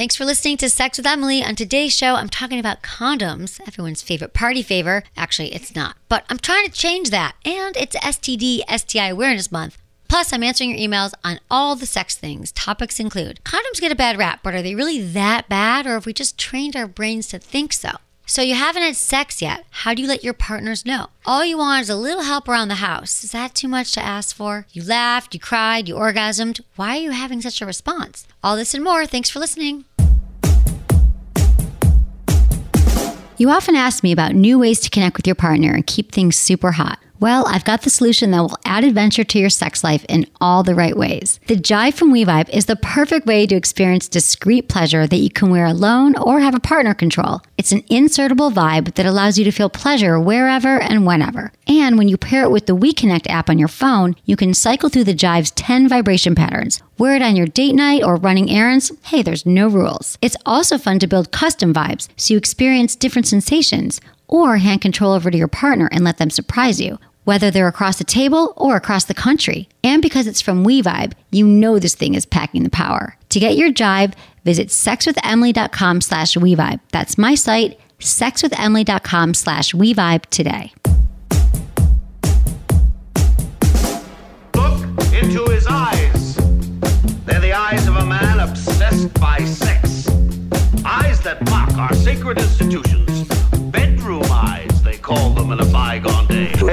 Thanks for listening to Sex with Emily. On today's show, I'm talking about condoms, everyone's favorite party favor. Actually, it's not, but I'm trying to change that. And it's STD, STI Awareness Month. Plus, I'm answering your emails on all the sex things. Topics include condoms get a bad rap, but are they really that bad, or have we just trained our brains to think so? So, you haven't had sex yet. How do you let your partners know? All you want is a little help around the house. Is that too much to ask for? You laughed, you cried, you orgasmed. Why are you having such a response? All this and more. Thanks for listening. You often ask me about new ways to connect with your partner and keep things super hot. Well, I've got the solution that will add adventure to your sex life in all the right ways. The Jive from WeVibe is the perfect way to experience discreet pleasure that you can wear alone or have a partner control. It's an insertable vibe that allows you to feel pleasure wherever and whenever. And when you pair it with the WeConnect app on your phone, you can cycle through the Jive's 10 vibration patterns. Wear it on your date night or running errands. Hey, there's no rules. It's also fun to build custom vibes so you experience different sensations or hand control over to your partner and let them surprise you whether they're across the table or across the country. And because it's from WeVibe, you know this thing is packing the power. To get your jive, visit sexwithemily.com slash WeVibe. That's my site, sexwithemily.com slash WeVibe today. Look into his eyes. They're the eyes of a man obsessed by sex. Eyes that mock our sacred institutions.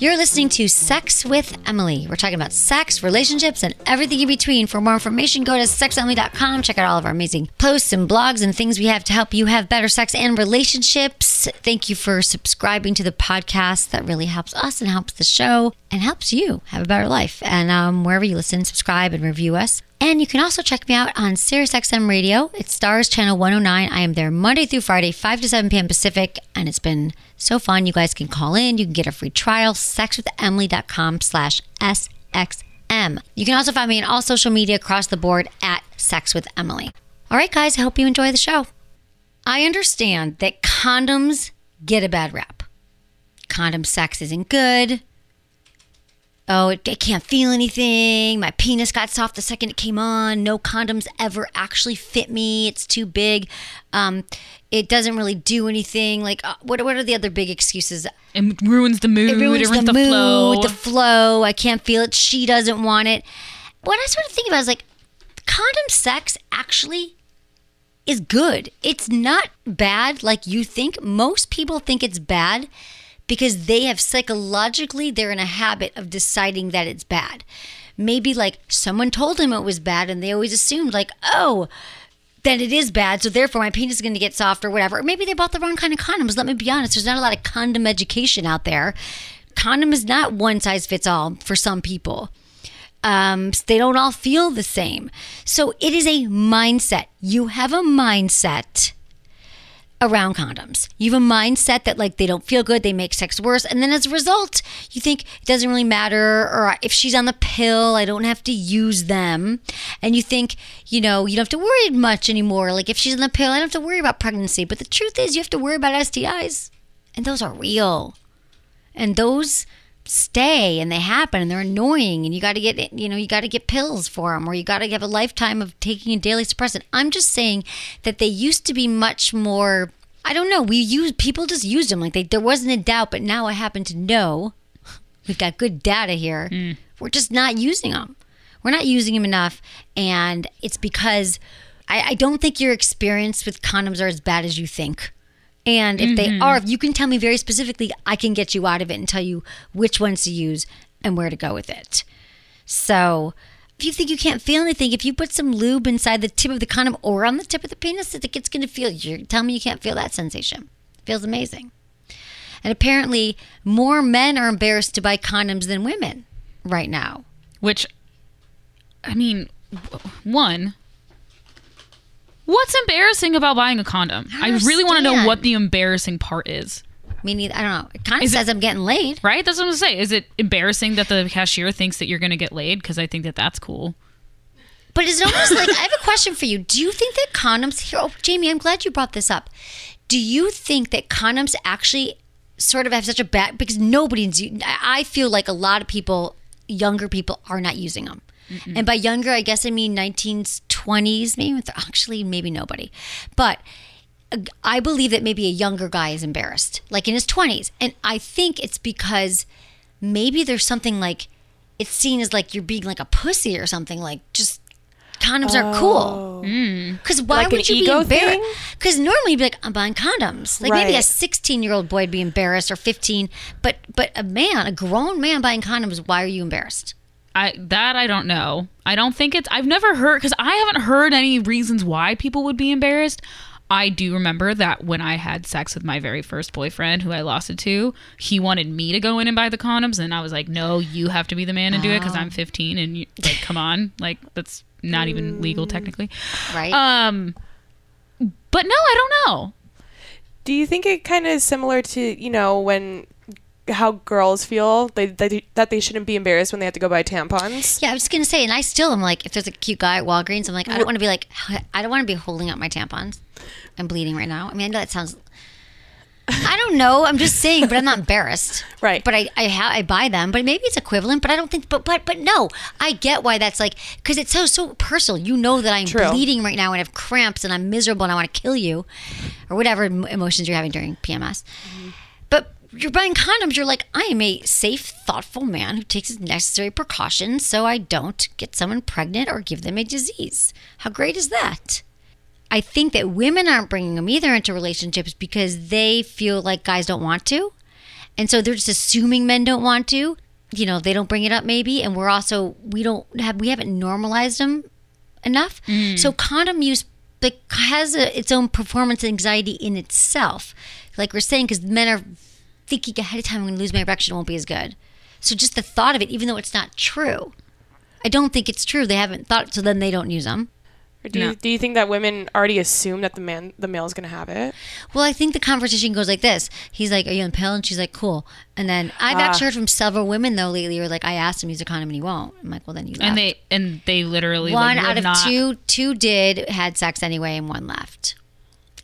You're listening to Sex with Emily. We're talking about sex, relationships, and everything in between. For more information, go to sexemily.com. Check out all of our amazing posts and blogs and things we have to help you have better sex and relationships. Thank you for subscribing to the podcast. That really helps us and helps the show and helps you have a better life. And um, wherever you listen, subscribe and review us. And you can also check me out on SiriusXM Radio. It's Stars Channel 109. I am there Monday through Friday, 5 to 7 p.m. Pacific, and it's been so fun. You guys can call in. You can get a free trial, sexwithemily.com slash SXM. You can also find me on all social media across the board at Sex with Emily. All right, guys, I hope you enjoy the show. I understand that condoms get a bad rap. Condom sex isn't good oh, it, I can't feel anything. My penis got soft the second it came on. No condoms ever actually fit me. It's too big. Um, it doesn't really do anything. Like, uh, what, what are the other big excuses? It ruins the mood. It ruins, the, the, mood, flow. the flow. I can't feel it. She doesn't want it. What I started thinking about is like, condom sex actually is good. It's not bad like you think. Most people think it's bad because they have psychologically, they're in a habit of deciding that it's bad. Maybe like someone told him it was bad and they always assumed, like, oh, then it is bad, so therefore my penis is going to get soft or whatever. Or maybe they bought the wrong kind of condoms. Let me be honest, there's not a lot of condom education out there. Condom is not one size fits all for some people. Um, they don't all feel the same. So it is a mindset. You have a mindset around condoms. You have a mindset that like they don't feel good, they make sex worse, and then as a result, you think it doesn't really matter or if she's on the pill, I don't have to use them. And you think, you know, you don't have to worry much anymore. Like if she's on the pill, I don't have to worry about pregnancy. But the truth is you have to worry about STIs. And those are real. And those stay and they happen and they're annoying and you got to get you know you got to get pills for them or you got to have a lifetime of taking a daily suppressant. I'm just saying that they used to be much more i don't know we use people just used them like they, there wasn't a doubt but now i happen to know we've got good data here mm. we're just not using them we're not using them enough and it's because I, I don't think your experience with condoms are as bad as you think and if they mm-hmm. are, if you can tell me very specifically, I can get you out of it and tell you which ones to use and where to go with it. So if you think you can't feel anything, if you put some lube inside the tip of the condom or on the tip of the penis, I think it's going to feel. You're telling me you can't feel that sensation. It feels amazing. And apparently, more men are embarrassed to buy condoms than women right now. Which, I mean, one, what's embarrassing about buying a condom? I, don't really want to know what the embarrassing part is. Me neither. I don't know. It kind of Is it- says I'm getting laid. Right? That's what I'm saying. Is it embarrassing that the cashier thinks that you're going to get laid? Because I think that that's cool. But is it almost like I have a question for you? Do you think that condoms here? Oh, Jamie, I'm glad you brought this up. Do you think that condoms actually sort of have such a bad because nobody's? I feel like a lot of people, younger people, are not using them. And by younger, I guess I mean 1920s, maybe actually maybe nobody, but uh, I believe that maybe a younger guy is embarrassed, like in his 20s. And I think it's because maybe there's something like it's seen as like you're being like a pussy or something, like just condoms are cool. Because why Like would you be embarrassed? Because normally you'd be like, I'm buying condoms. Like maybe a 16 year old boy would be embarrassed or 15, but but a man, a grown man buying condoms, why are you embarrassed? I that I don't know. I don't think it's. I've never heard because I haven't heard any reasons why people would be embarrassed. I do remember that when I had sex with my very first boyfriend, who I lost it to, he wanted me to go in and buy the condoms, and I was like, "No, you have to be the man and do it because I'm 15, and you, like, come on, like that's not even legal technically." Right? Um, but no, I don't know. Do you think it kind of is similar to you know when how girls feel they, they, that they shouldn't be embarrassed when they have to go buy tampons? Yeah, I was just gonna say, and I still am like, if there's a cute guy at Walgreens, I'm like, I don't want to be like, I don't want to be holding up my tampons. I'm bleeding right now. I mean, I know that sounds. I don't know. I'm just saying, but I'm not embarrassed. Right. But I I, ha- I buy them, but maybe it's equivalent. But I don't think. But but but no, I get why that's like because it's so so personal. You know that I'm True. bleeding right now and I have cramps and I'm miserable and I want to kill you, or whatever emotions you're having during PMS. But mm-hmm. You're buying condoms. You're like, I am a safe, thoughtful man who takes his necessary precautions so I don't get someone pregnant or give them a disease. How great is that? I think that women aren't bringing them either into relationships because they feel like guys don't want to. And so they're just assuming men don't want to. You know, they don't bring it up maybe. And we're also, we don't have, we haven't normalized them enough. Mm. So condom use like has a, its own performance anxiety in itself. Like we're saying, because men are thinking ahead of time, I'm going to lose my erection, it won't be as good. So just the thought of it, even though it's not true, I don't think it's true. They haven't thought, so then they don't use them. Or do you, do you think that women already assume that the man the male is going to have it? Well, I think the conversation goes like this. He's like, "Are you on pill?" And she's like, "Cool." And then I've actually ah. heard from several women though lately, who are like, "I asked him to use a condom and he won't." I'm like, "Well, then you." And they and they literally one like, out of not- two, two did had sex anyway, and one left.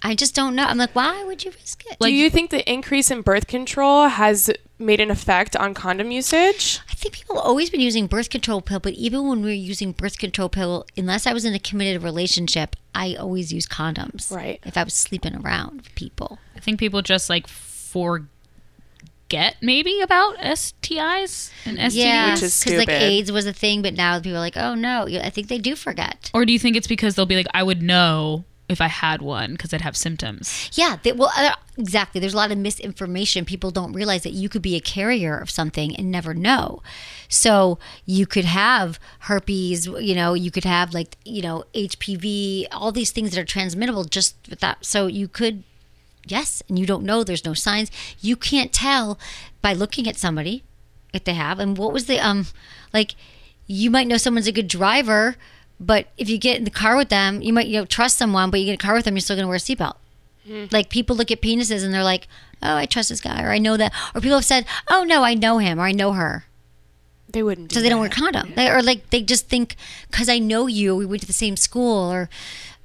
I just don't know. I'm like, why would you risk it? do you think the increase in birth control has made an effect on condom usage? I think people have always been using birth control pill, but even when we were using birth control pill, unless I was in a committed relationship, I always use condoms. Right. If I was sleeping around with people. I think people just like forget maybe about STIs and STDs. Yeah, Which is because like. AIDS was a thing, but now people are like, oh no, I think they do forget. Or do you think it's because they'll be like, I would know if I had one because I'd have symptoms? Yeah, they, well, uh, exactly. There's a lot of misinformation. People don't realize that you could be a carrier of something and never know. So you could have herpes, you know, you could have like, you know, HPV, all these things that are transmittable just with that. So you could, yes, and you don't know. There's no signs. You can't tell by looking at somebody if they have. And what was the, um, like, you might know someone's a good driver. But if you get in the car with them, you might you know trust someone, but you get in a car with them, you're still gonna wear a seatbelt. Like people look at penises and they're like, "Oh, I trust this guy," or "I know that," or people have said, "Oh no, I know him," or "I know her," They wouldn't. Do so they don't wear that. condom. They, or like they just think, "Cause I know you, we went to the same school, or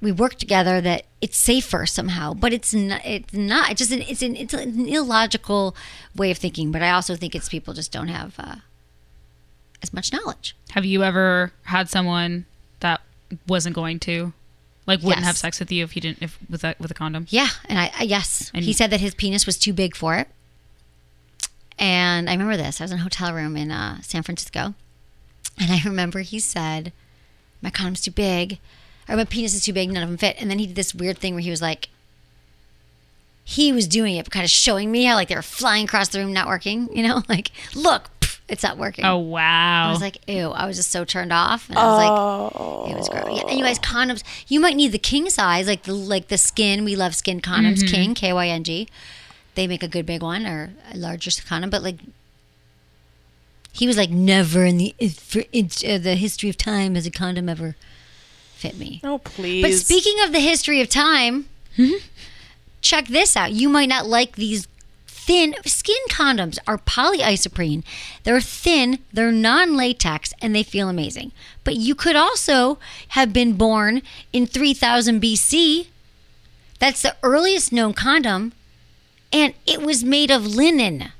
we work together," that it's safer somehow. But it's not. It's not. It's just an, it's an it's an illogical way of thinking. But I also think it's people just don't have uh, as much knowledge. Have you ever had someone that wasn't going to, like, wouldn't Yes. have sex with you if he didn't, if with a with a condom? Yeah, and I, I yes, And- he said that his penis was too big for it. And I remember this. I was in a hotel room in uh, San Francisco, and I remember he said, "My condom's too big, or my penis is too big. None of them fit." And then he did this weird thing where he was like, he was doing it, kind of showing me how like they were flying across the room, not working. You know, like look, it's not working. Oh wow! I was like, ew. I was just so turned off, and I was like, it was gross. Yeah, and you guys, condoms. You might need the king size, like the like the SKYN. We love SKYN condoms. King, K Y N G. They make a good big one or a larger condom, but like. He was like, never in the for in, uh, the history of time has a condom ever fit me. Oh please. But speaking of the history of time, check this out. You might not like these thin. SKYN condoms are polyisoprene. They're thin, they're non latex, and they feel amazing. But you could also have been born in 3000 BC. That's the earliest known condom, and it was made of linen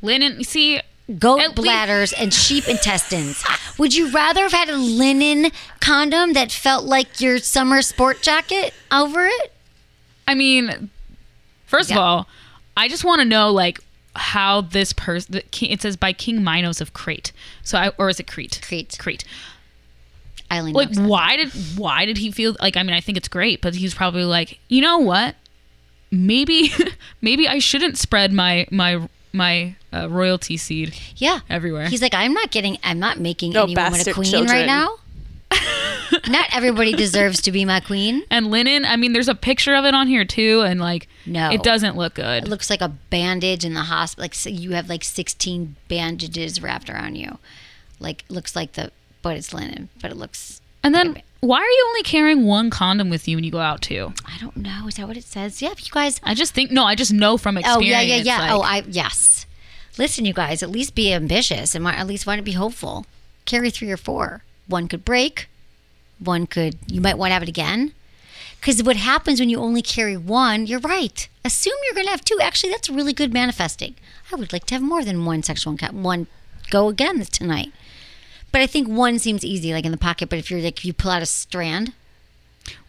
Linen. See, goat At bladders and sheep intestines. Would you rather have had a linen condom that felt like your summer sport jacket over it? I mean, first of all, I just want to know like how this person. It says by King Minos of Crete. So I or is it Crete? Crete. Crete. Eileen Like knows that. why did why did he feel like? I mean, I think it's great, but he's probably like, you know what? Maybe maybe I shouldn't spread my my my uh, royalty seed Yeah. everywhere. He's like, I'm not getting, I'm not making No any woman a queen children. right now. not everybody deserves to be my queen. and linen. I mean, there's a picture of it on here too, and like, No. it doesn't look good. It looks like a bandage in the hospital. Like so you have like 16 bandages wrapped around you. Like looks like the, but it's linen. But it looks. and then why are you only carrying one condom with you when you go out too? I don't know. Is that what it says? Yeah, you guys. I just think no. I just know from experience. Oh yeah, yeah, yeah. Oh, like- oh, I yes. Listen, you guys. At least be ambitious and at least want to be hopeful. Carry three or four. One could break. One could. You might want to have it again. Because what happens when you only carry one? You're right. Assume you're going to have two. Actually, that's really good manifesting. I would like to have more than one sexual encounter. One go again tonight. But I think one seems easy, like in the pocket. But if you're like, if you pull out a strand,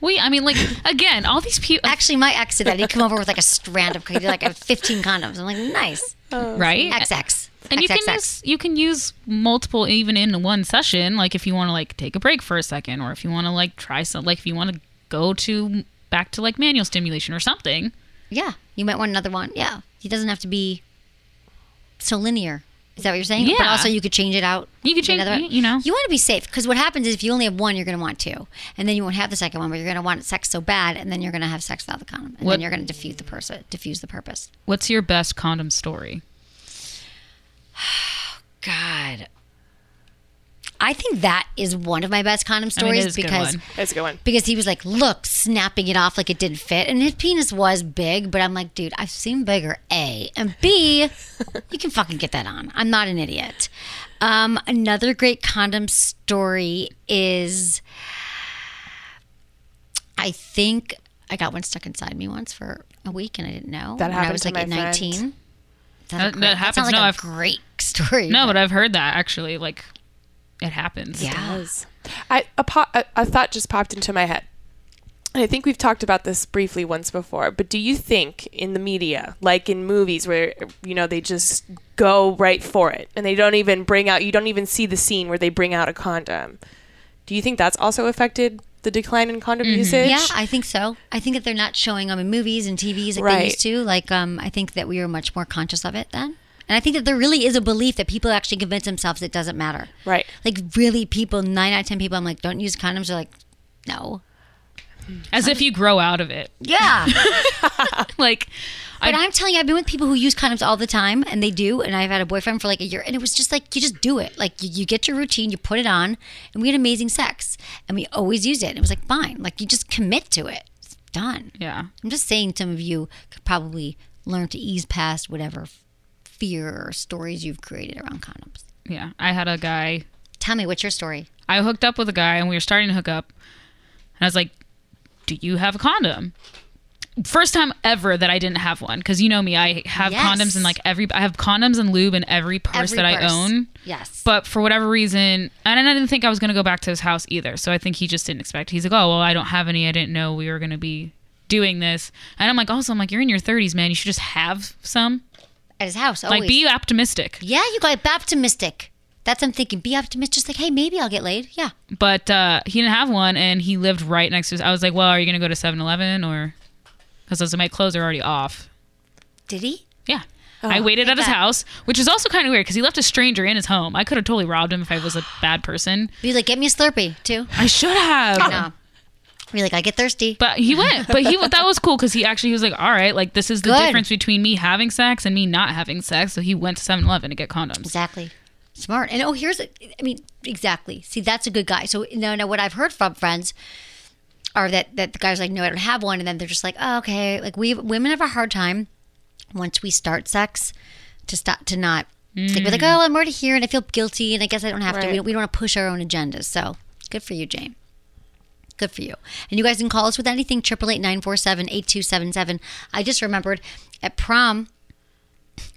we, I mean, like again, all these people, actually, my ex did that. He'd come over with like a strand of, he like 15 condoms. I'm like, nice. Oh. right? XX. and you can use you can use multiple even in one session. Like if you want to like take a break for a second, or if you want to like try some, like if you want to go to back to like manual stimulation or something. Yeah, you might want another one. Yeah, it doesn't have to be so linear. Is that what you're saying? Yeah. But also, you could change it out. You could change- one. you know. You want to be safe because what happens is if you only have one, you're going to want two, and then you won't have the second one, but you're going to want sex so bad, and then you're going to have sex without the condom, and What- then you're going to diffuse the person, diffuse the purpose. What's your best condom story? Oh, God, I think that is one of my best condom I mean, stories it is a good because one. A good one. because he was like, look, snapping it off like it didn't fit. And his penis was big, but I'm like, dude, I've seen bigger, A. And B, you can fucking get that on. I'm not an idiot. Um, another great condom story is I think I got one stuck inside me once for a week and I didn't know. That when I happened was to like my at friend. 19. Is That- a that great- happens. sounds like No, a I've- great story. No, but I've heard that actually. Like, it happens. yeah. does. I a, po- a, a thought just popped into my head. I think we've talked about this briefly once before, but do you think in the media, like in movies where you know they just go right for it and they don't even bring out you don't even see the scene where they bring out a condom. Do you think that's also affected the decline in condom usage? Yeah, I think so. I think that they're not showing them in movies and TVs like Right. they used to. Like, um, I think that we were much more conscious of it then. And I think that there really is a belief that people actually convince themselves it doesn't matter. Right. Like, really, people, nine out of 10 people, I'm like, don't use condoms. They're like, no. As if you grow out of it. Yeah. Like, But I, I'm telling you, I've been with people who use condoms all the time, and they do. And I've had a boyfriend for like a year, and it was just like you just do it. Like you, you get your routine, you put it on, and we had amazing sex, and we always used it. And it was like fine, like you just commit to it. It's done. yeah. I'm just saying, some of you could probably learn to ease past whatever f- fear or stories you've created around condoms. Yeah. I had a guy Tell me, what's your story? I hooked up with a guy and we were starting to hook up. And I was like, Do you have a condom? First time ever that I didn't have one. Because you know me, I have Yes. condoms in like every, I have condoms and lube in every purse Every that I own. Yes. But for whatever reason, and I didn't think I was going to go back to his house either. So I think he just didn't expect. He's like, oh, well, I don't have any. I didn't know we were going to be doing this. And I'm like, also, I'm like, you're in your 30s, man. You should just have some. At his house, always. Like, be optimistic. yeah, you got to be optimistic. That's what I'm thinking. Be optimistic. Just like, hey, maybe I'll get laid. Yeah. But uh, he didn't have one, and he lived right next to us. I was like, well, are you going to go to 7 Eleven or. Because those my clothes are already off. Did he? Yeah. I waited at his that. house, which is also kind of weird because he left a stranger in his home. I could have totally robbed him if I was a bad person. Be like, get me a Slurpee too. I should have. No. Be like, I get thirsty. But he went. But he that was cool because he actually he was like, all right, like this is the Good. difference between me having sex and me not having sex. So he went to 7-Eleven to get condoms. Exactly. Smart. And oh, here's, a, I mean, exactly. See, that's a good guy. So, no, no, what I've heard from friends are that, that the guy's like, no, I don't have one. And then they're just like, oh, okay. Like, we women have a hard time once we start sex to stop to not like we're like, mm. oh, I'm already here and I feel guilty and I guess I don't have to. We don't, we don't want to push our own agendas. So good for you, Jane. Good for you. And you guys can call us with anything, 888-947-8277. I just remembered at prom,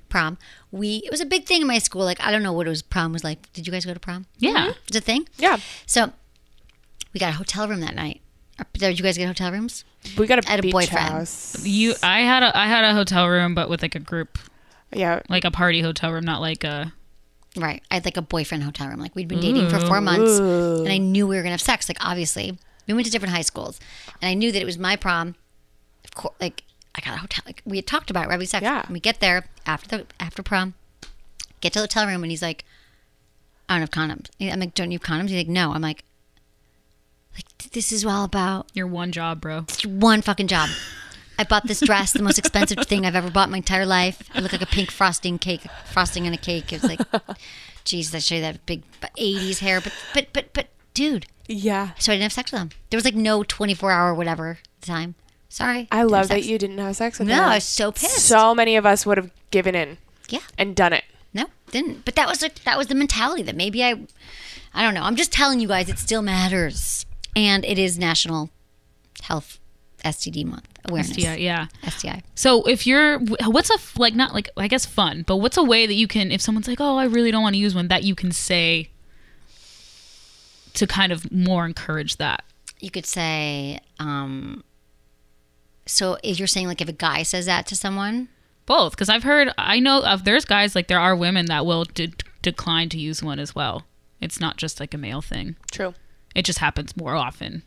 prom, we, it was a big thing in my school. Like, I don't know what it was, prom was like. Did you guys go to prom? Yeah. It's a thing? Yeah. So we got a hotel room that night. Uh, Did you guys get hotel rooms? We got a, At a beach boyfriend. house. You, I had a, I had a hotel room, but with like a group, Yeah. like a party hotel room, not like a. Right. I had like a boyfriend hotel room. Like we'd been dating for four months and I knew we were going to have sex. Like obviously, we went to different high schools and I knew that it was my prom. Of course, like I got a hotel. Like we had talked about it, we're having sex. Yeah. And we get there after the after prom, get to the hotel room and he's like, I don't have condoms. I'm like, don't you have condoms? He's like, no. I'm like, like this is all about Your one job, bro. It's one fucking job. I bought this dress, the most expensive thing I've ever bought in my entire life. It looked like a pink frosting cake, frosting in a cake. It was like, Jesus, I show you that big '80s hair, but but but but, dude. Yeah. So I didn't have sex with him. There was like no 24 hour whatever time. Sorry. I love that you didn't have sex with No, him. No, I was so pissed. So many of us would have given in Yeah. and done it. No, didn't. But that was like that was the mentality that maybe I, I don't know. I'm just telling you guys, it still matters, and it is National Health STD Month awareness. Yeah, yeah. STI. So if you're, what's a like not like I guess fun, but what's a way that you can if someone's like, oh, I really don't want to use one, that you can say to kind of more encourage that. you could say um so if you're saying like if a guy says that to someone Both, because I've heard, I know of there's guys like there are women that will de- decline to use one as well. It's not just like a male thing. True. It just happens more often.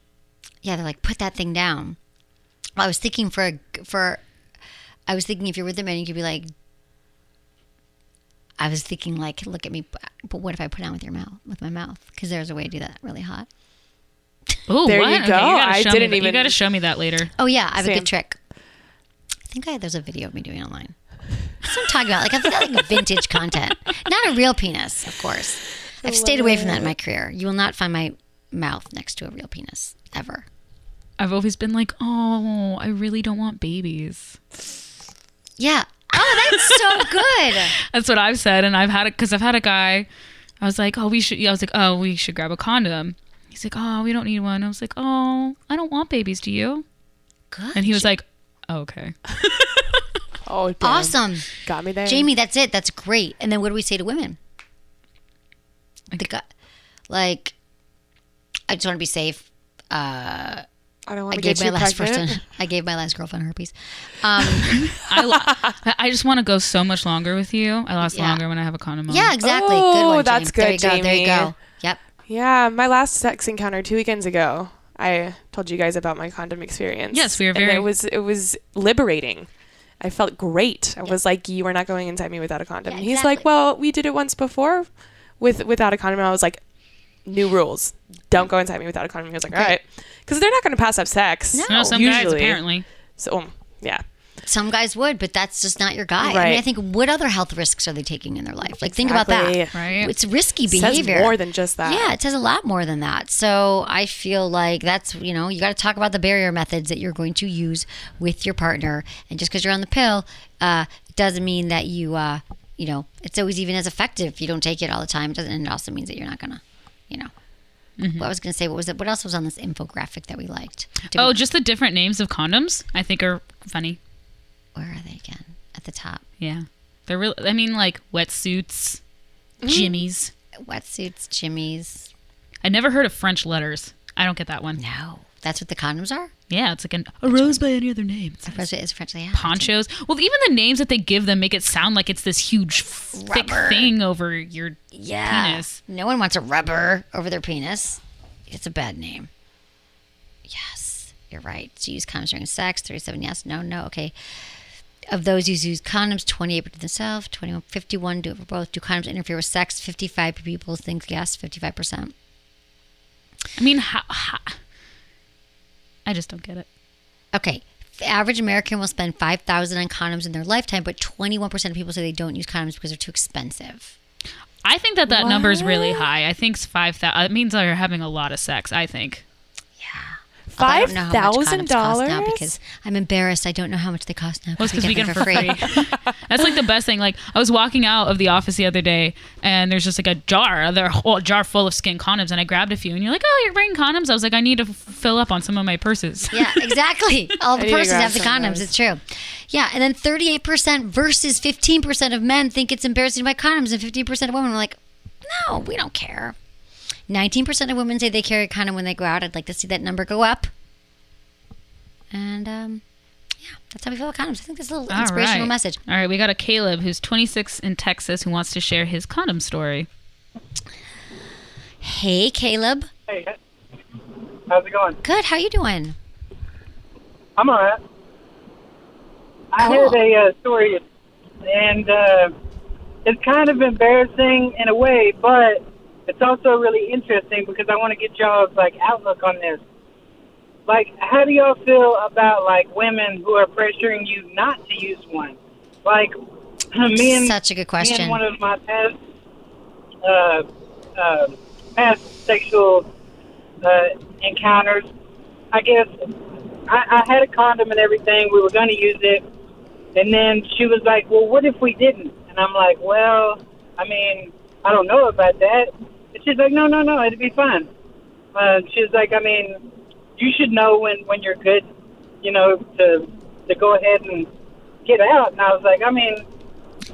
yeah they're like put that thing down i was thinking for a, for i was thinking if you're with a man you could be like i was thinking like look at me but what if i put it on with your mouth with my mouth because there's a way to do that really hot Oh, There what? you go. gotta I didn't me that. You even- got to show me that later. oh yeah i have a good trick i think I, there's a video of me doing it online that's what i'm talking about like i've got like vintage content not a real penis of course i've stayed away from that in my career you will not find my mouth next to a real penis ever I've always been like, oh, I really don't want babies. Yeah. Oh, that's so good. That's what I've said, and I've had it because I've had a guy. I was like, oh, we should. I was like, oh, we should grab a condom. He's like, oh, we don't need one. I was like, oh, I don't want babies. Do you? Good. And he was like, oh, okay. Oh, damn. awesome. Got me there. Jamie, that's it. That's great. And then what do we say to women? The guy, like, I just want to be safe. Uh, I don't want to gave get my last pregnant. person. I gave my last girlfriend herpes. Um, I, lo- I just want to go so much longer with you. I last Yeah. longer when I have a condom on. yeah, exactly. Oh, good one. that's James. There you good, go. There you go. Yep. Yeah, my last sex encounter two weekends ago. I told you guys about my condom experience. Yes, we were And very- it was it was liberating. I felt great. I was like, you are not going inside me without a condom. Yeah, And He's like, well, we did it once before, with without a condom. And I was like, new rules. Don't go inside me without a condom. He was like, all right, because they're not going to pass up sex. No. No, some guys usually. apparently. So um, yeah, Some guys would, but that's just not your guy. I mean, I think what other health risks are they taking in their life? Like, think about Exactly. that. Right. It's risky It says behavior. more than just that. Yeah, it says a lot more than that. So I feel like that's, you know, you got to talk about the barrier methods that you're going to use with your partner. And just because you're on the pill, uh, doesn't mean that you, uh, you know, it's always even as effective if you don't take it all the time. It doesn't, and it also means that you're not going to, you know. Mm-hmm. What I was going to say, what was it? What else was on this infographic that we liked? Did Oh, we- just the different names of condoms. I think are funny. where are they again? At the top. Yeah, they're real. I mean, like wetsuits, Mm-hmm. jimmies. Wetsuits, jimmies. I never heard of French letters. I don't get that one. No, that's what the condoms are? Yeah, it's like an, a rose by any other name. It's French is French. Yeah. ponchos. Well, even the names that they give them make it sound like it's this huge, thick Rubber. thing over your Yeah. penis. No one wants a rubber over their penis. It's a bad name. Yes, you're right. So use condoms during sex. 37 yes. No, no. Okay. Of those who use condoms, 28 protect themselves, 21, 51 do it for both. Do condoms interfere with sex? 55 people think yes, 55%. I mean, how, how? I just don't get it. Okay. The average American will spend 5000 on condoms in their lifetime, but 21% of people say they don't use condoms because they're too expensive. I think that that number is really high. I think five thousand. It means they're having a lot of sex. I think. Although I don't know how much condoms now $5,000? because I'm embarrassed. I don't know how much they cost now. Well, it's because we get them for free. free. That's like the best thing. Like I was walking out of the office the other day, and there's just like a jar, there a whole jar full of SKYN condoms, and I grabbed a few, and you're like, "Oh, you're bringing condoms?" I was like, "I need to f- fill up on some of my purses." yeah, exactly. All the purses have the condoms. those. It's true. Yeah, and then 38% versus 15% of men think it's embarrassing to buy condoms, and 15% of women are like, no, we don't care. 19% of women say they carry a condom when they go out. I'd like to see that number go up. And um, yeah, that's how we feel about condoms. I think that's a little All inspirational right. message. All right, we got a Caleb who's 26 in Texas who wants to share his condom story. Hey, Caleb. Hey, how's it going? Good. How you doing? I'm alright. I Cool. heard a uh, story, and uh, it's kind of embarrassing in a way, but it's also really interesting because I want to get y'all's like outlook on this. Like, how do y'all feel about like women who are pressuring you not to use one? Like, me and Such a good me question. and one of my past uh, uh, past sexual uh, encounters, I guess I, I had a condom and everything. We were going to use it, and then she was like, "Well, what if we didn't?" And I'm like, "Well, I mean, I don't know about that." And she's like, "No, no, no, it'd be fine." Uh, she's like, "I mean, you should know when when you're good, you know, to to go ahead and get out." And I was like, "I mean."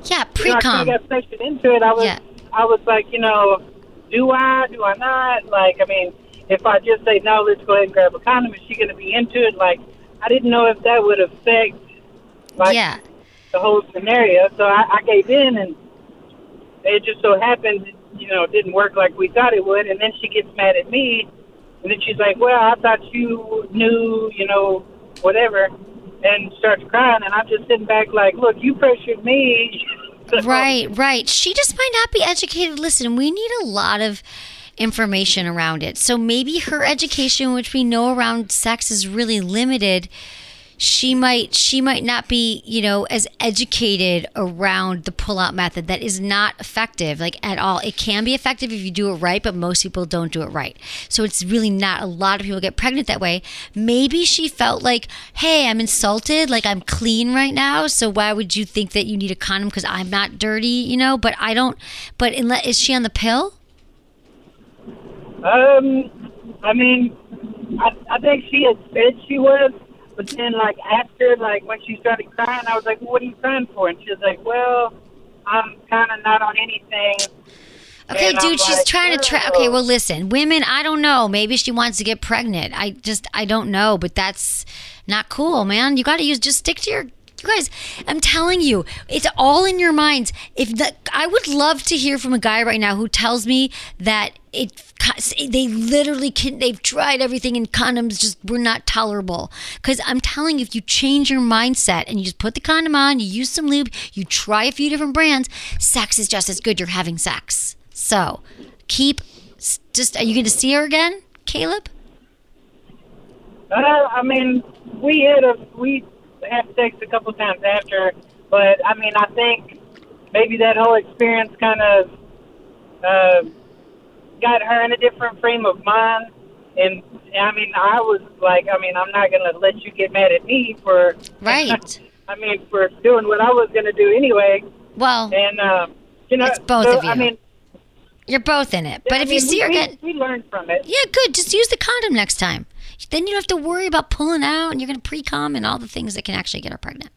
Yeah, you know, I pre-com. got pressured into it. I was, Yeah. I was like, you know, do I, do I not? Like, I mean, if I just say no, let's go ahead and grab a condom, is she going to be into it? Like, I didn't know if that would affect, like, yeah. the whole scenario. So I, I gave in, and it just so happened, you know, it didn't work like we thought it would. And then she gets mad at me, and then she's like, "Well, I thought you knew, you know, whatever," and starts crying. And I'm just sitting back, like, "Look, you pressured me." Right, right. She just might not be educated. Listen, we need a lot of information around it. So maybe her education, which we know around sex is really limited, she might she might not be, you know, as educated around the pull-out method that is not effective like at all. It can be effective if you do it right, but most people don't do it right. So it's really not a lot of people get pregnant that way. Maybe she felt like, "Hey, I'm insulted, like I'm clean right now, so why would you think that you need a condom cuz I'm not dirty, you know?" But I don't but unless is she on the pill? Um, I mean, I, I think she had said she was, but then like after, like when she started crying, I was like, well, "What are you crying for?" And she was like, "Well, I'm kind of not on anything." Okay, And I'm dude, she's like, trying to try. Okay, well, listen, women, I don't know. Maybe she wants to get pregnant. I just, I don't know, but that's not cool, man. You got to use, just stick to your. You guys, I'm telling you, it's all in your minds. If the, I would love to hear from a guy right now who tells me that it, they literally can, they've tried everything and condoms just were not tolerable. Because I'm telling you, if you change your mindset and you just put the condom on, you use some lube, you try a few different brands, sex is just as good. You're having sex. So keep just. Are you going to see her again, Caleb? Uh, I mean, we had a we had sex a couple times after, but I mean, I think maybe that whole experience kind of uh, got her in a different frame of mind. And I mean, I was like, I mean, I'm not gonna let you get mad at me for Right. I mean, for doing what I was gonna do anyway. Well, And um, you know, It's both so, of you. I mean, You're both in it. But I if you mean, see her we, again, we learned from it. yeah, good. Just use the condom next time. Then you don't have to worry about pulling out and you're going to pre com and all the things that can actually get her pregnant.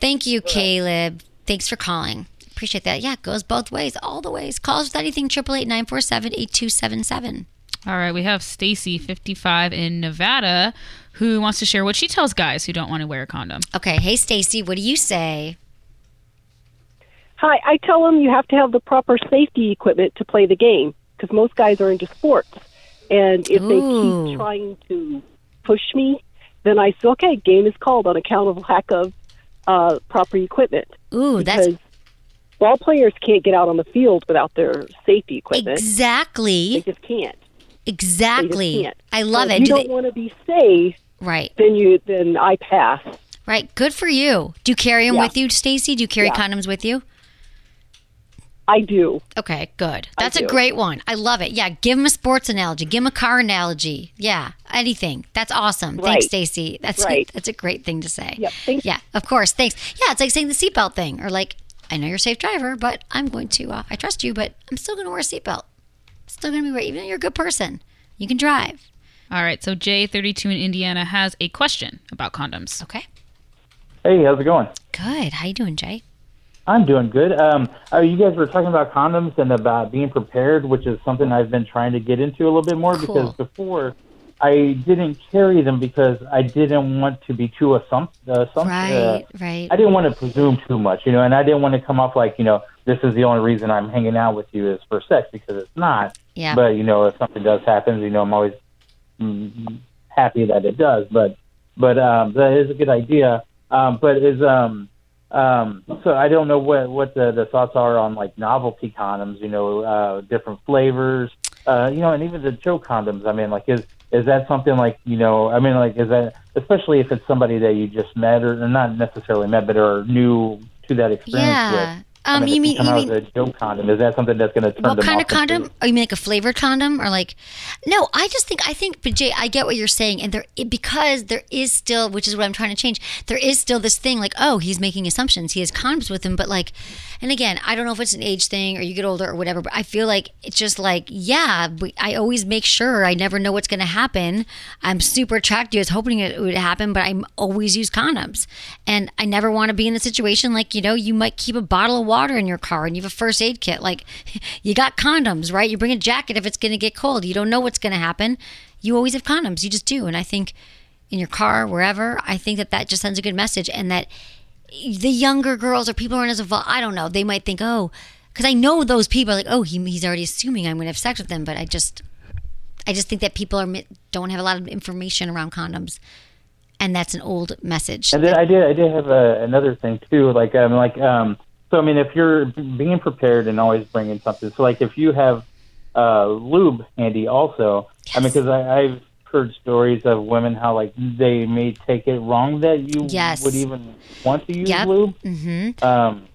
Thank you, Caleb. Thanks for calling. Appreciate that. Yeah, it goes both ways, all the ways. Calls with anything, 888 947 8277. All right, we have Stacy, 55 in Nevada, who wants to share what she tells guys who don't want to wear a condom. Okay. Hey, Stacy, what do you say? Hi, I tell them you have to have the proper safety equipment to play the game because most guys are into sports. And if they keep trying to push me, then I say, okay, game is called on account of lack of uh, proper equipment. Ooh, that's ball players can't get out on the field without their safety equipment. exactly. They just can't. They just Exactly. can't. I love So it. If you Do don't they- want to be safe, right. then you then I pass. Right. Good for you. Do you carry them Yeah. with you, Stacy? Do you carry Yeah. condoms with you? I do. Okay, good. That's a great one. I love it. Yeah, give him a sports analogy. Give him a car analogy. Yeah, anything. That's awesome. Thanks, Stacy. That's Right. that's a great thing to say. Yep, thanks. Yeah, of course. Thanks. Yeah, it's like saying the seatbelt thing, or like, I know you're a safe driver, but I'm going to. Uh, I trust you, but I'm still going to wear a seatbelt. Still going to be right, even though you're a good person. You can drive. All right, so J32 in Indiana has a question about condoms. Okay. Hey, how's it going? Good. How you doing, Jay? I'm doing good. Um, uh, you guys were talking about condoms and about being prepared, which is something I've been trying to get into a little bit more Cool. because before I didn't carry them because I didn't want to be too assumpt. Uh, assumpt- Right, uh, right. I didn't want to presume too much, you know, and I didn't want to come off like, you know, this is the only reason I'm hanging out with you is for sex because it's not. Yeah. But you know, if something does happen, you know, I'm always mm, happy that it does. But but um, that is a good idea. Um, but is um um so I don't know what what the, the thoughts are on like novelty condoms. You know, uh, different flavors. Uh, you know, and even the joke condoms. I mean, like is is that something like you know? I mean, like is that especially if it's somebody that you just met or not necessarily met, but are new to that experience Yeah. with. Um, I mean, you mean you mean a joke condom? Is that something that's going to turn the what them kind off of condom? completely? Oh, you mean like a flavored condom or like? No, I just think I think, but Jay, I get what you're saying, and there it, because there is still, which is what I'm trying to change. There is still this thing like, oh, he's making assumptions. He has condoms with him, but like, and again, I don't know if it's an age thing or you get older or whatever, but I feel like it's just like, yeah, I always make sure. I never know what's going to happen. I'm super attracted. I was hoping it would happen, but I'm always use condoms, and I never want to be in a situation like you know you might keep a bottle of water in your car and you have a first aid kit. Like you got condoms, right? You bring a jacket if it's going to get cold. You don't know what's going to happen. You always have condoms. You just do, and I think in your car, wherever, I think that that just sends a good message, and that the younger girls or people aren't as involved, I don't know, they might think, oh, because I know those people are like, oh, he, he's already assuming I'm going to have sex with them, but I just, I just think that people are don't have a lot of information around condoms, and that's an old message. And then I did I did have a, another thing too, like um like um so I mean if you're being prepared and always bringing something, so like if you have uh lube handy also, I mean because I've heard stories of women how like they may take it wrong that you Yes. would even want to use Yep. lube. Mm-hmm. Um,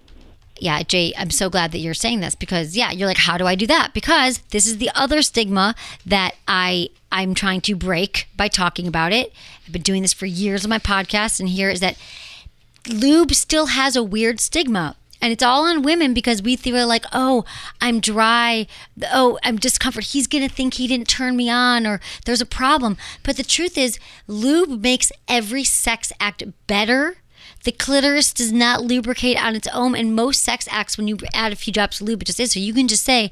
yeah, Jay, I'm so glad that you're saying this because yeah, you're like, how do I do that? Because this is the other stigma that I I'm trying to break by talking about it. I've been doing this for years on my podcast, and here is that lube still has a weird stigma. And it's all on women because we feel like, oh, I'm dry. Oh, I'm discomfort. He's to think he didn't turn me on or there's a problem. But the truth is, lube makes every sex act better. The clitoris does not lubricate on its own. And most sex acts, when you add a few drops of lube, it just is. So you can just say,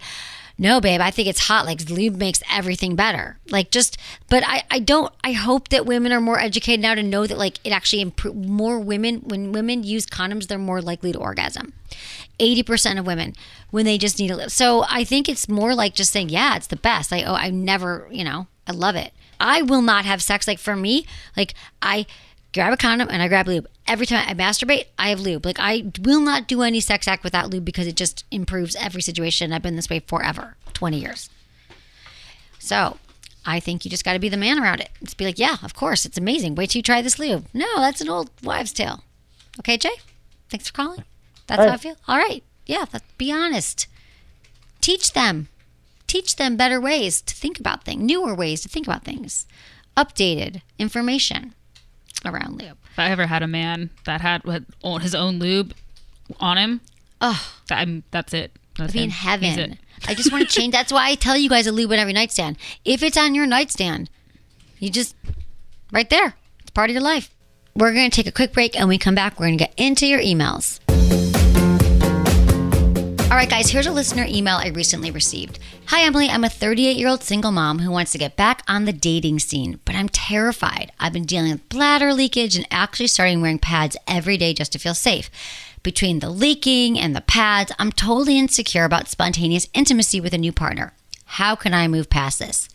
no, babe, I think it's hot. Like lube makes everything better. Like just, but I, I don't, I hope that women are more educated now to know that like it actually improve more women, when women use condoms, they're more likely to orgasm. 80% of women when they just need a little. So I think it's more like just saying, yeah, it's the best. Like, oh, I never, you know, I love it. I will not have sex. Like for me, like I grab a condom and I grab lube. Every time I masturbate, I have lube. Like I will not do any sex act without lube because it just improves every situation. I've been this way forever, 20 years. So I think you just got to be the man around it. Just be like, yeah, of course, it's amazing. Wait till you try this lube. No, that's an old wives' tale. Okay, Jay? Thanks for calling. That's All how I feel. All right. Yeah, be honest. Teach them. Teach them better ways to think about things, newer ways to think about things, updated information around lube. If I ever had a man that had his own lube on him, that, I'm, that's it. That's I'd be in him. He's heaven. I just want to change. That's why I tell you guys to lube on every nightstand. If it's on your nightstand, you just right there. It's part of your life. We're going to take a quick break, and when we come back, we're going to get into your emails. All right, guys, here's a listener email I recently received. Hi, Emily. I'm a 38 year old single mom who wants to get back on the dating scene, but I'm terrified. I've been dealing with bladder leakage and actually starting wearing pads every day just to feel safe. Between the leaking and the pads, I'm totally insecure about spontaneous intimacy with a new partner. How can I move past this?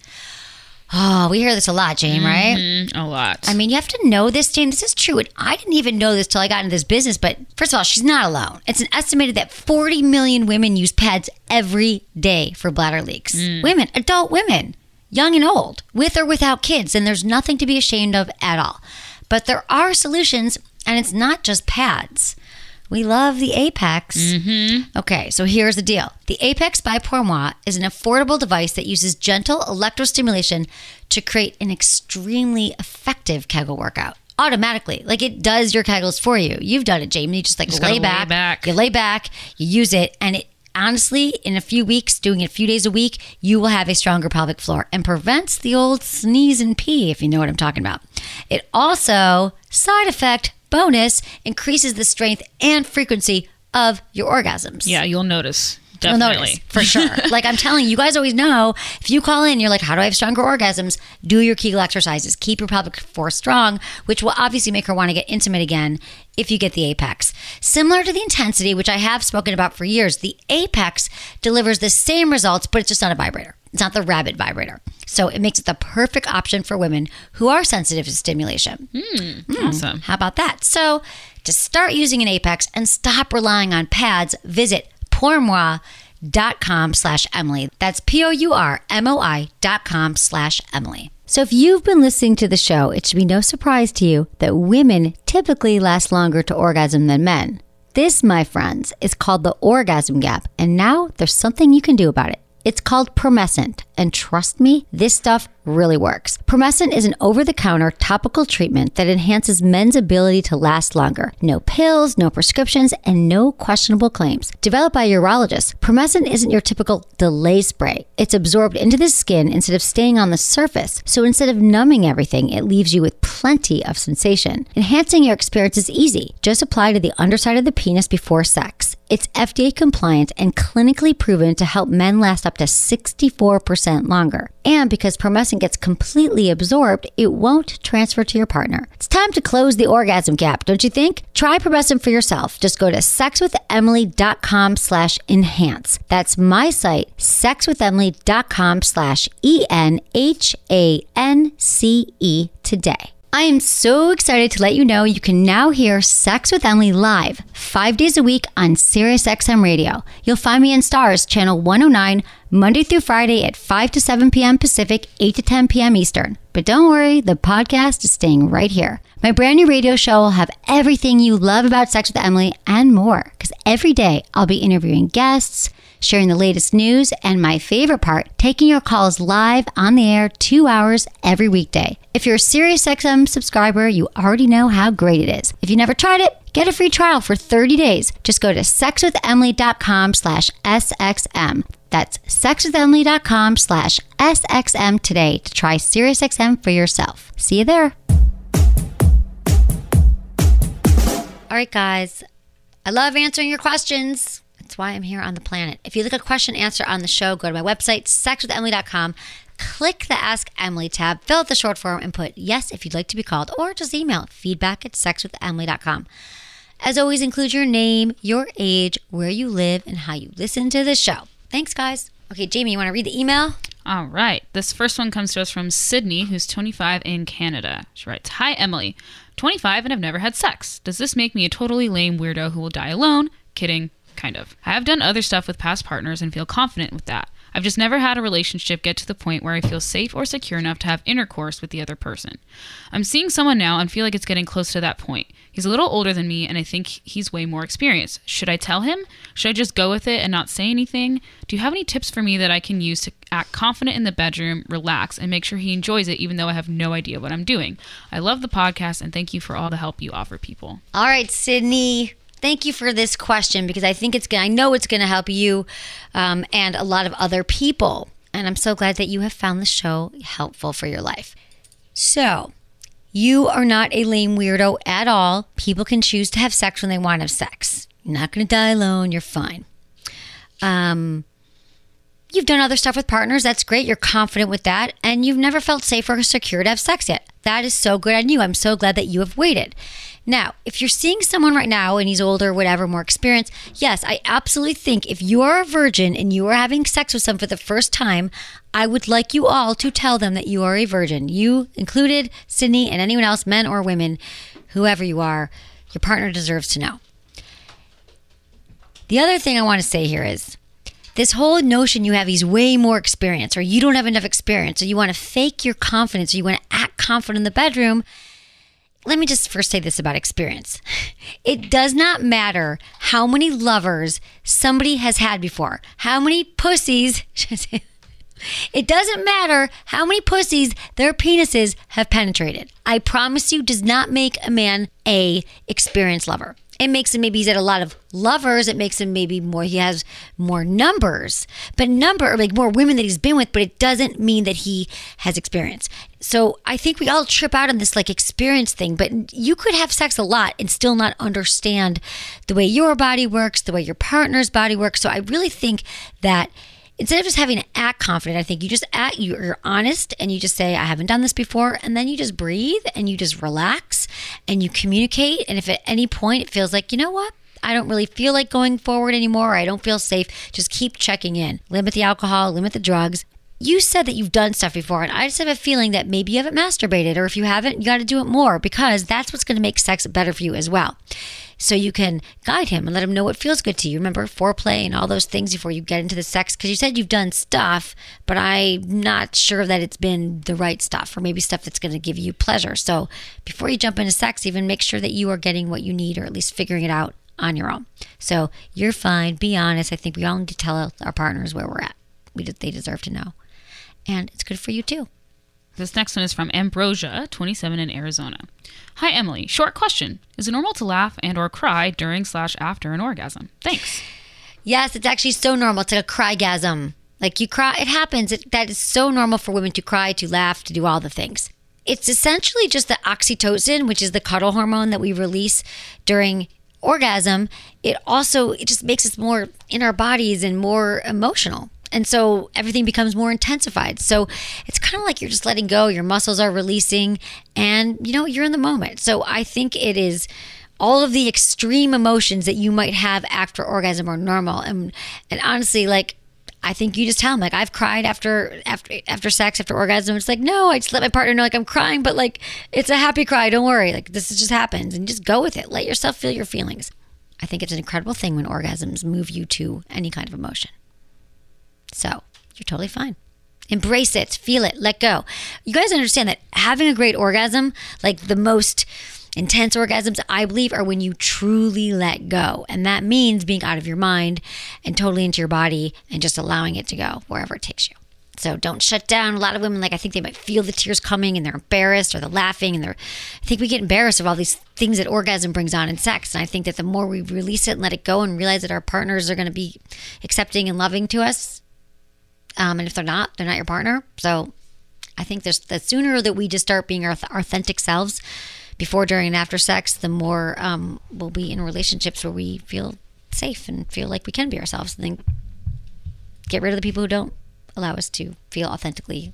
Oh, we hear this a lot, Jane, right? Mhm, a lot. I mean, you have to know this, Jane. This is true. And I didn't even know this till I got into this business. But first of all, she's not alone. It's an estimated that 40 million women use pads every day for bladder leaks. Women, adult women, young and old, with or without kids. And there's nothing to be ashamed of at all. But there are solutions, and it's not just pads. We love the Apex. Mm-hmm. Okay, so here's the deal the Apex by Pourmoi is an affordable device that uses gentle electrostimulation to create an extremely effective Kegel workout. Automatically, like it does your Kegels for you. You've done it, Jamie. You just like Just lay gotta lay back, back. you lay back, you use it, and it honestly, in a few weeks, doing it a few days a week, you will have a stronger pelvic floor and prevents the old sneeze and pee, if you know what I'm talking about. It also, side effect, bonus, increases the strength and frequency of your orgasms. Yeah, you'll notice. You'll Definitely. notice for sure. like I'm telling you, you guys always know if you call in, you're like, how do I have stronger orgasms? Do your Kegel exercises. Keep your pelvic floor strong, which will obviously make her want to get intimate again if you get the Apex. Similar to the intensity, which I have spoken about for years, the Apex delivers the same results, but it's just not a vibrator. It's not the rabbit vibrator. So it makes it the perfect option for women who are sensitive to stimulation. Hmm. Awesome. How about that? So, to start using an Apex and stop relying on pads, visit pourmoi.com slash Emily. That's P-O-U-R-M-O-I dot com slash Emily. So if you've been listening to the show, it should be no surprise to you that women typically last longer to orgasm than men. This, my friends, is called the orgasm gap, and now there's something you can do about it. It's called Promescent, and trust me, this stuff really works. Promescent is an over the counter topical treatment that enhances men's ability to last longer. No pills, no prescriptions, and no questionable claims. Developed by urologists, Promescent isn't your typical delay spray. It's absorbed into the skin instead of staying on the surface. So instead of numbing everything, it leaves you with plenty of sensation. Enhancing your experience is easy. Just apply to the underside of the penis before sex. It's FDA compliant and clinically proven to help men last up to 64% longer. And because Promescent gets completely absorbed, it won't transfer to your partner. It's time to close the orgasm gap, don't you think? Try Promescent for yourself. Just go to sexwithemily.com slash enhance. That's my site, sexwithemily.com slash E-N-H-A-N-C-E today. I am so excited to let you know you can now hear Sex with Emily live five days a week on SiriusXM Radio. You'll find me in Stars, Channel 109, Monday through Friday at 5 to 7 p.m. Pacific, 8 to 10 p.m. Eastern. But don't worry, the podcast is staying right here. My brand new radio show will have everything you love about Sex with Emily and more, because every day I'll be interviewing guests sharing the latest news, and my favorite part, taking your calls live on the air two hours every weekday. If you're a SiriusXM subscriber, you already know how great it is. If you never tried it, get a free trial for 30 days. Just go to sexwithemily.com slash SXM. That's sexwithemily.com slash SXM today to try SiriusXM for yourself. See you there. All right, guys. I love answering your questions. That's why I'm here on the planet. If you like a question answer on the show, go to my website, sexwithemily.com. Click the Ask Emily tab, fill out the short form, and put yes if you'd like to be called, or just email feedback at sexwithemily.com. As always, include your name, your age, where you live, and how you listen to the show. Thanks, guys. Okay, Jamie, you want to read the email? All right. This first one comes to us from Sydney, who's 25 in Canada. She writes Hi, Emily. 25 and I've never had sex. Does this make me a totally lame weirdo who will die alone? Kidding. Kind of. I have done other stuff with past partners and feel confident with that. I've just never had a relationship get to the point where I feel safe or secure enough to have intercourse with the other person. I'm seeing someone now and feel like it's getting close to that point. He's a little older than me and I think he's way more experienced. Should I tell him? Should I just go with it and not say anything? Do you have any tips for me that I can use to act confident in the bedroom, relax, and make sure he enjoys it even though I have no idea what I'm doing? I love the podcast and thank you for all the help you offer people. All right, Sydney. Thank you for this question because I think it's going I know it's going to help you um, and a lot of other people. And I'm so glad that you have found the show helpful for your life. So, you are not a lame weirdo at all. People can choose to have sex when they want to have sex. You're not going to die alone. You're fine. Um, you've done other stuff with partners. That's great. You're confident with that. And you've never felt safe or secure to have sex yet. That is so good on you. I'm so glad that you have waited. Now, if you're seeing someone right now and he's older, whatever, more experienced, yes, I absolutely think if you are a virgin and you are having sex with someone for the first time, I would like you all to tell them that you are a virgin. You included, Sydney, and anyone else, men or women, whoever you are, your partner deserves to know. The other thing I want to say here is this whole notion you have he's way more experience or you don't have enough experience or you want to fake your confidence or you want to act confident in the bedroom let me just first say this about experience. It does not matter how many lovers somebody has had before, how many pussies. It doesn't matter how many pussies their penises have penetrated. I promise you does not make a man a experienced lover. It makes him maybe he's had a lot of lovers. It makes him maybe more he has more numbers, but number like more women that he's been with. But it doesn't mean that he has experience. So I think we all trip out on this like experience thing. But you could have sex a lot and still not understand the way your body works, the way your partner's body works. So I really think that instead of just having to act confident, I think you just act, you're honest and you just say, I haven't done this before. And then you just breathe and you just relax and you communicate. And if at any point it feels like, you know what? I don't really feel like going forward anymore. I don't feel safe. Just keep checking in. Limit the alcohol, limit the drugs. You said that you've done stuff before, and I just have a feeling that maybe you haven't masturbated, or if you haven't, you got to do it more because that's what's going to make sex better for you as well so you can guide him and let him know what feels good to you. Remember foreplay and all those things before you get into the sex because you said you've done stuff, but I'm not sure that it's been the right stuff or maybe stuff that's going to give you pleasure. So before you jump into sex, even make sure that you are getting what you need or at least figuring it out on your own. So you're fine. Be honest. I think we all need to tell our partners where we're at. We they deserve to know, and it's good for you too. This next one is from Ambrosia, 27 in Arizona. Hi Emily, short question: Is it normal to laugh and or cry during slash after an orgasm? Thanks. Yes, it's actually so normal. It's like a crygasm. Like you cry, it happens. It, that is so normal for women to cry, to laugh, to do all the things. It's essentially just the oxytocin, which is the cuddle hormone that we release during orgasm. It also it just makes us more in our bodies and more emotional. And so everything becomes more intensified. So it's kind of like you're just letting go, your muscles are releasing, and you know, you're in the moment. So I think it is all of the extreme emotions that you might have after orgasm are normal. And and honestly, like I think you just tell them like I've cried after after after sex after orgasm. It's like no, I just let my partner know like I'm crying, but like it's a happy cry. Don't worry, like this just happens, and just go with it. Let yourself feel your feelings. I think it's an incredible thing when orgasms move you to any kind of emotion. So you're totally fine. Embrace it, feel it, let go. You guys understand that having a great orgasm, like the most intense orgasms, I believe, are when you truly let go. And that means being out of your mind and totally into your body and just allowing it to go wherever it takes you. So don't shut down. A lot of women, like, I think they might feel the tears coming and they're embarrassed or they're laughing and they're, I think we get embarrassed of all these things that orgasm brings on in sex. And I think that the more we release it and let it go and realize that our partners are going to be accepting and loving to us, um, and if they're not, they're not your partner. So I think there's the sooner that we just start being our authentic selves before, during, and after sex, the more um, we'll be in relationships where we feel safe and feel like we can be ourselves. And then get rid of the people who don't allow us to feel authentically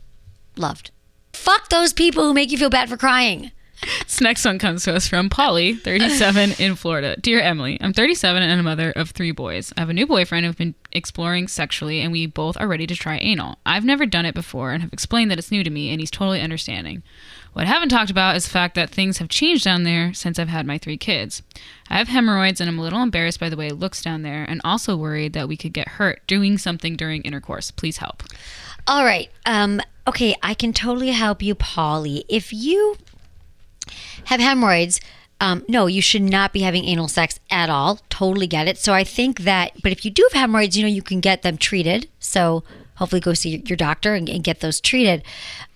loved. Fuck those people who make you feel bad for crying. This next one comes to us from Polly, 37 in Florida. Dear Emily, I'm 37 and a mother of three boys. I have a new boyfriend who've been exploring sexually, and we both are ready to try anal. I've never done it before and have explained that it's new to me, and he's totally understanding. What I haven't talked about is the fact that things have changed down there since I've had my three kids. I have hemorrhoids, and I'm a little embarrassed by the way it looks down there, and also worried that we could get hurt doing something during intercourse. Please help. All right. Um, okay, I can totally help you, Polly. If you have hemorrhoids, um, no, you should not be having anal sex at all. Totally get it. So I think that, but if you do have hemorrhoids, you know, you can get them treated. So hopefully go see your doctor and, and get those treated.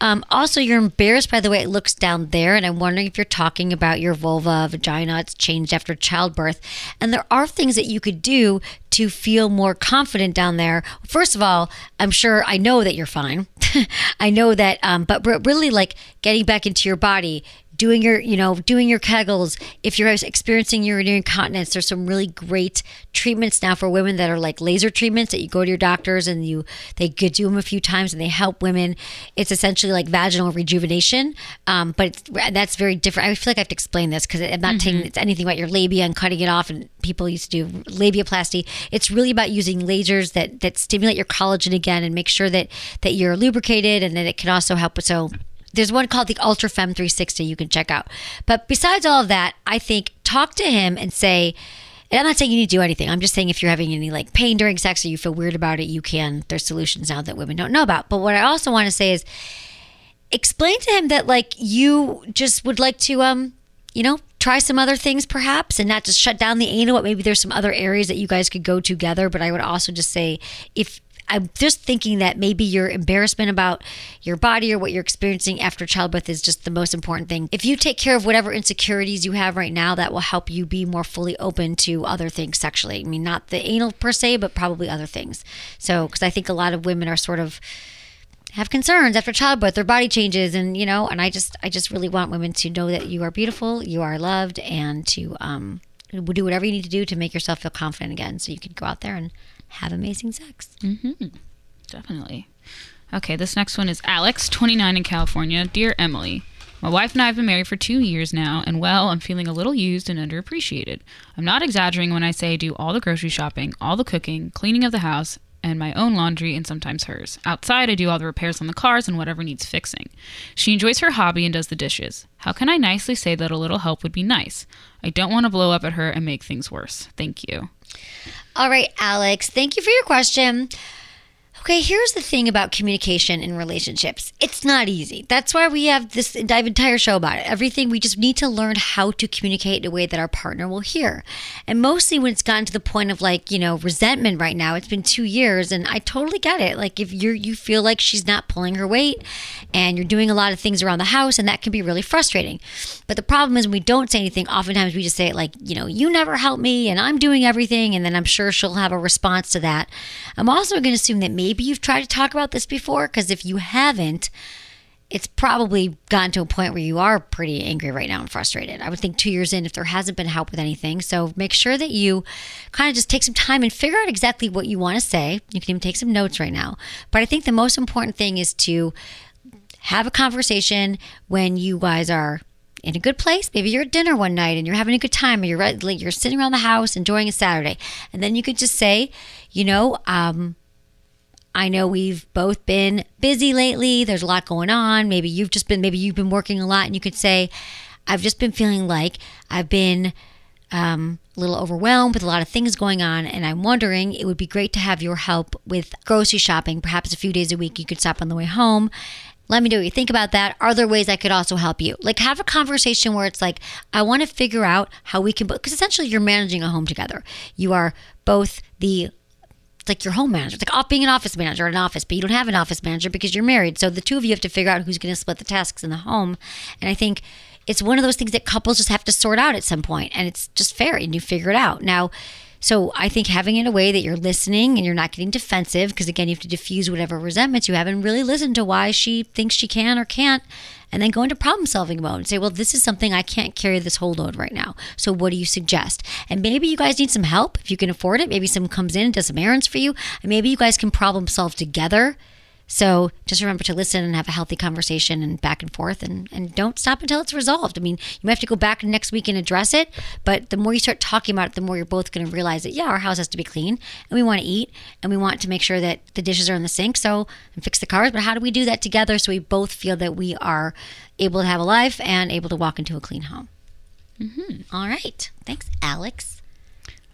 Um, also, you're embarrassed by the way it looks down there. And I'm wondering if you're talking about your vulva, vagina, it's changed after childbirth. And there are things that you could do to feel more confident down there. First of all, I'm sure I know that you're fine. I know that, um, but really like getting back into your body, doing your, you know, doing your kegels. If you're experiencing urinary incontinence, there's some really great treatments now for women that are like laser treatments that you go to your doctors and you they get do them a few times and they help women. It's essentially like vaginal rejuvenation, um, but it's, that's very different. I feel like I have to explain this because I'm not mm-hmm. taking it's anything about your labia and cutting it off. And people used to do labiaplasty. It's really about using lasers that that stimulate your collagen again and make sure that that you're lubricated and that it can also help with so there's one called the Ultra Femme 360 you can check out. But besides all of that, I think talk to him and say, and I'm not saying you need to do anything. I'm just saying if you're having any like pain during sex or you feel weird about it, you can. There's solutions now that women don't know about. But what I also want to say is explain to him that like you just would like to um you know, try some other things perhaps and not just shut down the anal, maybe there's some other areas that you guys could go together. But I would also just say if I'm just thinking that maybe your embarrassment about your body or what you're experiencing after childbirth is just the most important thing. If you take care of whatever insecurities you have right now, that will help you be more fully open to other things sexually. I mean, not the anal per se, but probably other things. So, because I think a lot of women are sort of have concerns after childbirth their body changes and you know and i just i just really want women to know that you are beautiful you are loved and to um do whatever you need to do to make yourself feel confident again so you can go out there and have amazing sex Mm-hmm. Definitely. Okay, this next one is Alex, 29 in California. Dear Emily, my wife and I have been married for two years now, and well, I'm feeling a little used and underappreciated. I'm not exaggerating when I say I do all the grocery shopping, all the cooking, cleaning of the house, and my own laundry and sometimes hers. Outside, I do all the repairs on the cars and whatever needs fixing. She enjoys her hobby and does the dishes. How can I nicely say that a little help would be nice? I don't want to blow up at her and make things worse. Thank you. All right, Alex, thank you for your question. Okay, here's the thing about communication in relationships. It's not easy. That's why we have this entire show about it. Everything we just need to learn how to communicate in a way that our partner will hear. And mostly when it's gotten to the point of like, you know, resentment right now. It's been 2 years and I totally get it. Like if you're you feel like she's not pulling her weight and you're doing a lot of things around the house and that can be really frustrating. But the problem is when we don't say anything, oftentimes we just say it like, you know, you never help me and I'm doing everything and then I'm sure she'll have a response to that. I'm also going to assume that maybe you've tried to talk about this before because if you haven't, it's probably gotten to a point where you are pretty angry right now and frustrated. I would think two years in, if there hasn't been help with anything. So make sure that you kind of just take some time and figure out exactly what you want to say. You can even take some notes right now. But I think the most important thing is to have a conversation when you guys are in a good place. Maybe you're at dinner one night and you're having a good time, or you're like you're sitting around the house enjoying a Saturday, and then you could just say, you know, um, I know we've both been busy lately. There's a lot going on. Maybe you've just been maybe you've been working a lot, and you could say, I've just been feeling like I've been um, a little overwhelmed with a lot of things going on, and I'm wondering it would be great to have your help with grocery shopping. Perhaps a few days a week you could stop on the way home. Let me know what you think about that. Are there ways I could also help you? Like have a conversation where it's like, I want to figure out how we can, because essentially you're managing a home together. You are both the like your home manager. It's like being an office manager an office, but you don't have an office manager because you're married. So the two of you have to figure out who's going to split the tasks in the home. And I think it's one of those things that couples just have to sort out at some point, and it's just fair, and you figure it out. Now, so I think having it in a way that you're listening and you're not getting defensive, because again, you have to diffuse whatever resentments you have and really listen to why she thinks she can or can't, and then go into problem solving mode and say, well, this is something I can't carry this whole load right now. So what do you suggest? And maybe you guys need some help if you can afford it. Maybe someone comes in and does some errands for you, and maybe you guys can problem solve together. So just remember to listen and have a healthy conversation and back and forth and, and don't stop until it's resolved. I mean, you might have to go back next week and address it, but the more you start talking about it, the more you're both going to realize that, yeah, our house has to be clean and we want to eat and we want to make sure that the dishes are in the sink. So, and fix the cars. But how do we do that together so we both feel that we are able to have a life and able to walk into a clean home? Mm-hmm. All right. Thanks, Alex.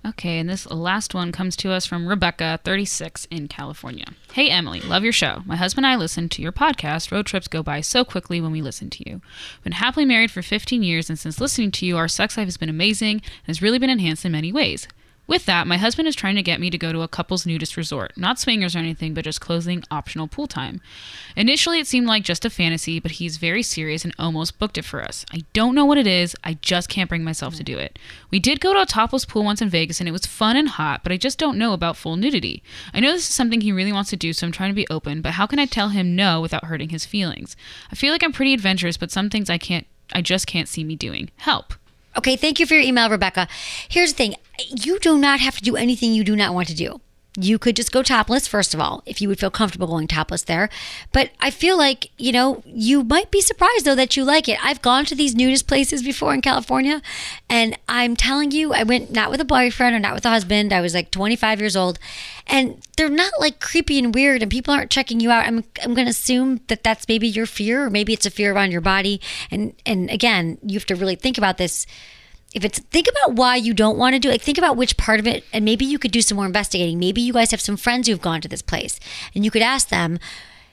Okay, and this last one comes to us from Rebecca, 36, in California. Hey, Emily, love your show. My husband and I listen to your podcast. Road trips go by so quickly when we listen to you. We've been happily married for 15 years, and since listening to you, our sex life has been amazing and has really been enhanced in many ways. With that, my husband is trying to get me to go to a couple's nudist resort. Not swingers or anything, but just closing optional pool time. Initially, it seemed like just a fantasy, but he's very serious and almost booked it for us. I don't know what it is, I just can't bring myself to do it. We did go to a topless pool once in Vegas and it was fun and hot, but I just don't know about full nudity. I know this is something he really wants to do, so I'm trying to be open, but how can I tell him no without hurting his feelings? I feel like I'm pretty adventurous, but some things I can't I just can't see me doing. Help. Okay, thank you for your email, Rebecca. Here's the thing you do not have to do anything you do not want to do. You could just go topless, first of all, if you would feel comfortable going topless there. But I feel like, you know, you might be surprised though that you like it. I've gone to these nudist places before in California, and I'm telling you, I went not with a boyfriend or not with a husband. I was like 25 years old, and they're not like creepy and weird, and people aren't checking you out. I'm, I'm going to assume that that's maybe your fear, or maybe it's a fear around your body. And, and again, you have to really think about this if it's think about why you don't want to do it, think about which part of it, and maybe you could do some more investigating. Maybe you guys have some friends who've gone to this place, and you could ask them,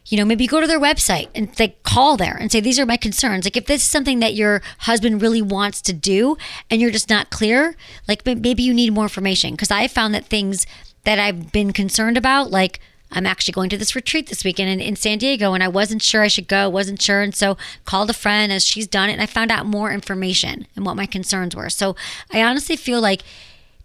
you know, maybe go to their website and like call there and say, these are my concerns. Like if this is something that your husband really wants to do and you're just not clear, like maybe you need more information. Cause I found that things that I've been concerned about, like I'm actually going to this retreat this weekend in, in San Diego and I wasn't sure I should go, wasn't sure. And so called a friend as she's done it and I found out more information and what my concerns were. So I honestly feel like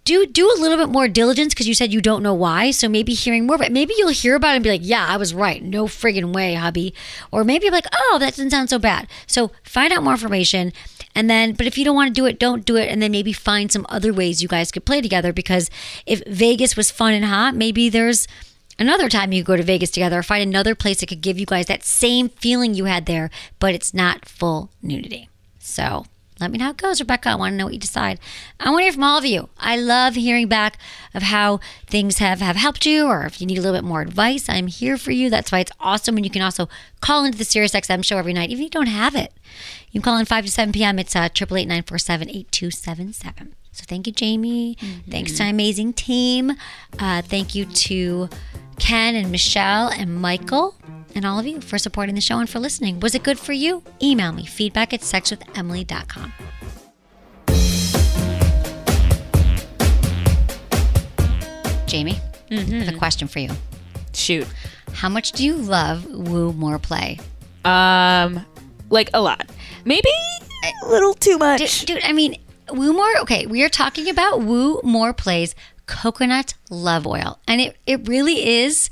do do a little bit more diligence because you said you don't know why. So maybe hearing more, but maybe you'll hear about it and be like, "Yeah, I was right. No friggin' way, hubby." Or maybe like, "Oh, that doesn't sound so bad." So find out more information, and then. But if you don't want to do it, don't do it, and then maybe find some other ways you guys could play together. Because if Vegas was fun and hot, maybe there's another time you go to Vegas together, find another place that could give you guys that same feeling you had there, but it's not full nudity. So let me know how it goes, Rebecca. I want to know what you decide. I want to hear from all of you. I love hearing back of how things have, have helped you or if you need a little bit more advice. I'm here for you. That's why it's awesome. And you can also call into the Sirius XM show every night, even if you don't have it. You can call in 5 to 7 p.m. It's uh, 888 So thank you, Jamie. Thanks to my amazing team. Uh, thank you to Ken and Michelle and Michael and all of you for supporting the show and for listening. Was it good for you? Email me feedback at sexwithemily.com. Jamie, I have a question for you. Shoot. How much do you love Woo More Play? Um, like a lot. Maybe a little too much. Dude, dude, I mean, Woo More, okay, we are talking about Woo More Play's coconut love oil. And it, it really is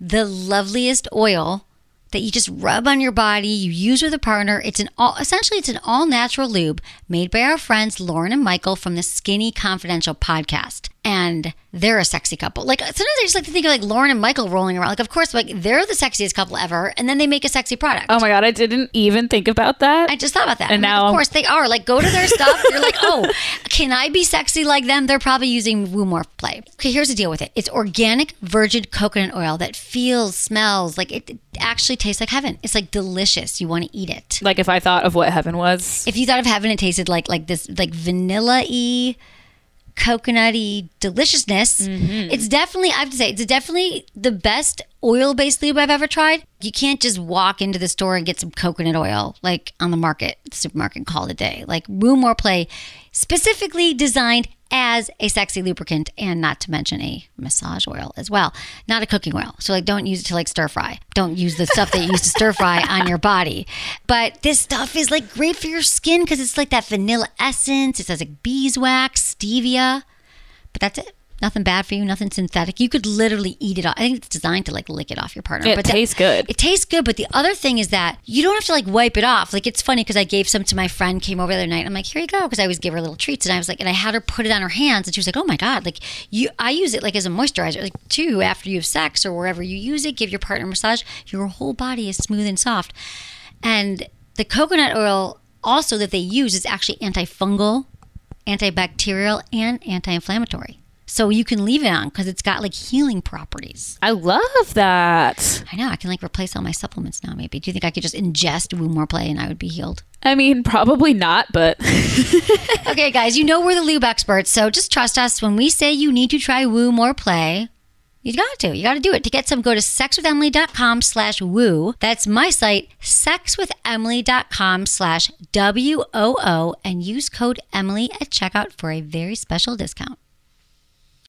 the loveliest oil that you just rub on your body, you use with a partner. It's an all essentially it's an all natural lube made by our friends Lauren and Michael from the Skinny Confidential podcast. And they're a sexy couple. Like sometimes I just like to think of like Lauren and Michael rolling around. Like of course, like they're the sexiest couple ever, and then they make a sexy product. Oh my god, I didn't even think about that. I just thought about that. And I'm like, now- of course, they are. Like, go to their stuff. You're like, oh, can I be sexy like them? They're probably using Woo More Play. Okay, here's the deal with it. It's organic virgin coconut oil that feels, smells like it actually tastes like heaven. It's like delicious. You want to eat it. Like if I thought of what heaven was. If you thought of heaven, it tasted like like this like vanilla y coconutty deliciousness. Mm-hmm. It's definitely, I have to say, it's definitely the best oil based lube I've ever tried. You can't just walk into the store and get some coconut oil like on the market, supermarket, and call it a day. Like Woo More Play, specifically designed as a sexy lubricant and not to mention a massage oil as well. Not a cooking oil. So like don't use it to like stir fry. Don't use the stuff that you use to stir fry on your body. But this stuff is like great for your skin because it's like that vanilla essence. It says like beeswax, stevia. But that's it. Nothing bad for you, nothing synthetic. You could literally eat it off. I think it's designed to like lick it off your partner. It that- tastes good. It tastes good, but the other thing is that you don't have to like wipe it off. Like it's funny because I gave some to my friend came over the other night. I'm like, here you go, because I always give her little treats, and I was like, and I had her put it on her hands, and she was like, oh my god, like you, I use it like as a moisturizer, like too after you have sex or wherever you use it, give your partner a massage. Your whole body is smooth and soft, and the coconut oil also that they use is actually antifungal, antibacterial, and anti-inflammatory. So you can leave it on because it's got like healing properties. I love that. I know. I can like replace all my supplements now. Maybe. Do you think I could just ingest Woo More Play and I would be healed? I mean, probably not, but Okay, guys. You know we're the lube experts, so just trust us when we say you need to try Woo More Play. You got to. You got to do it. To get some, go to sexwithemily.com slash woo. That's my site, sexwithemily.com slash W-O-O, and use code Emily at checkout for a very special discount.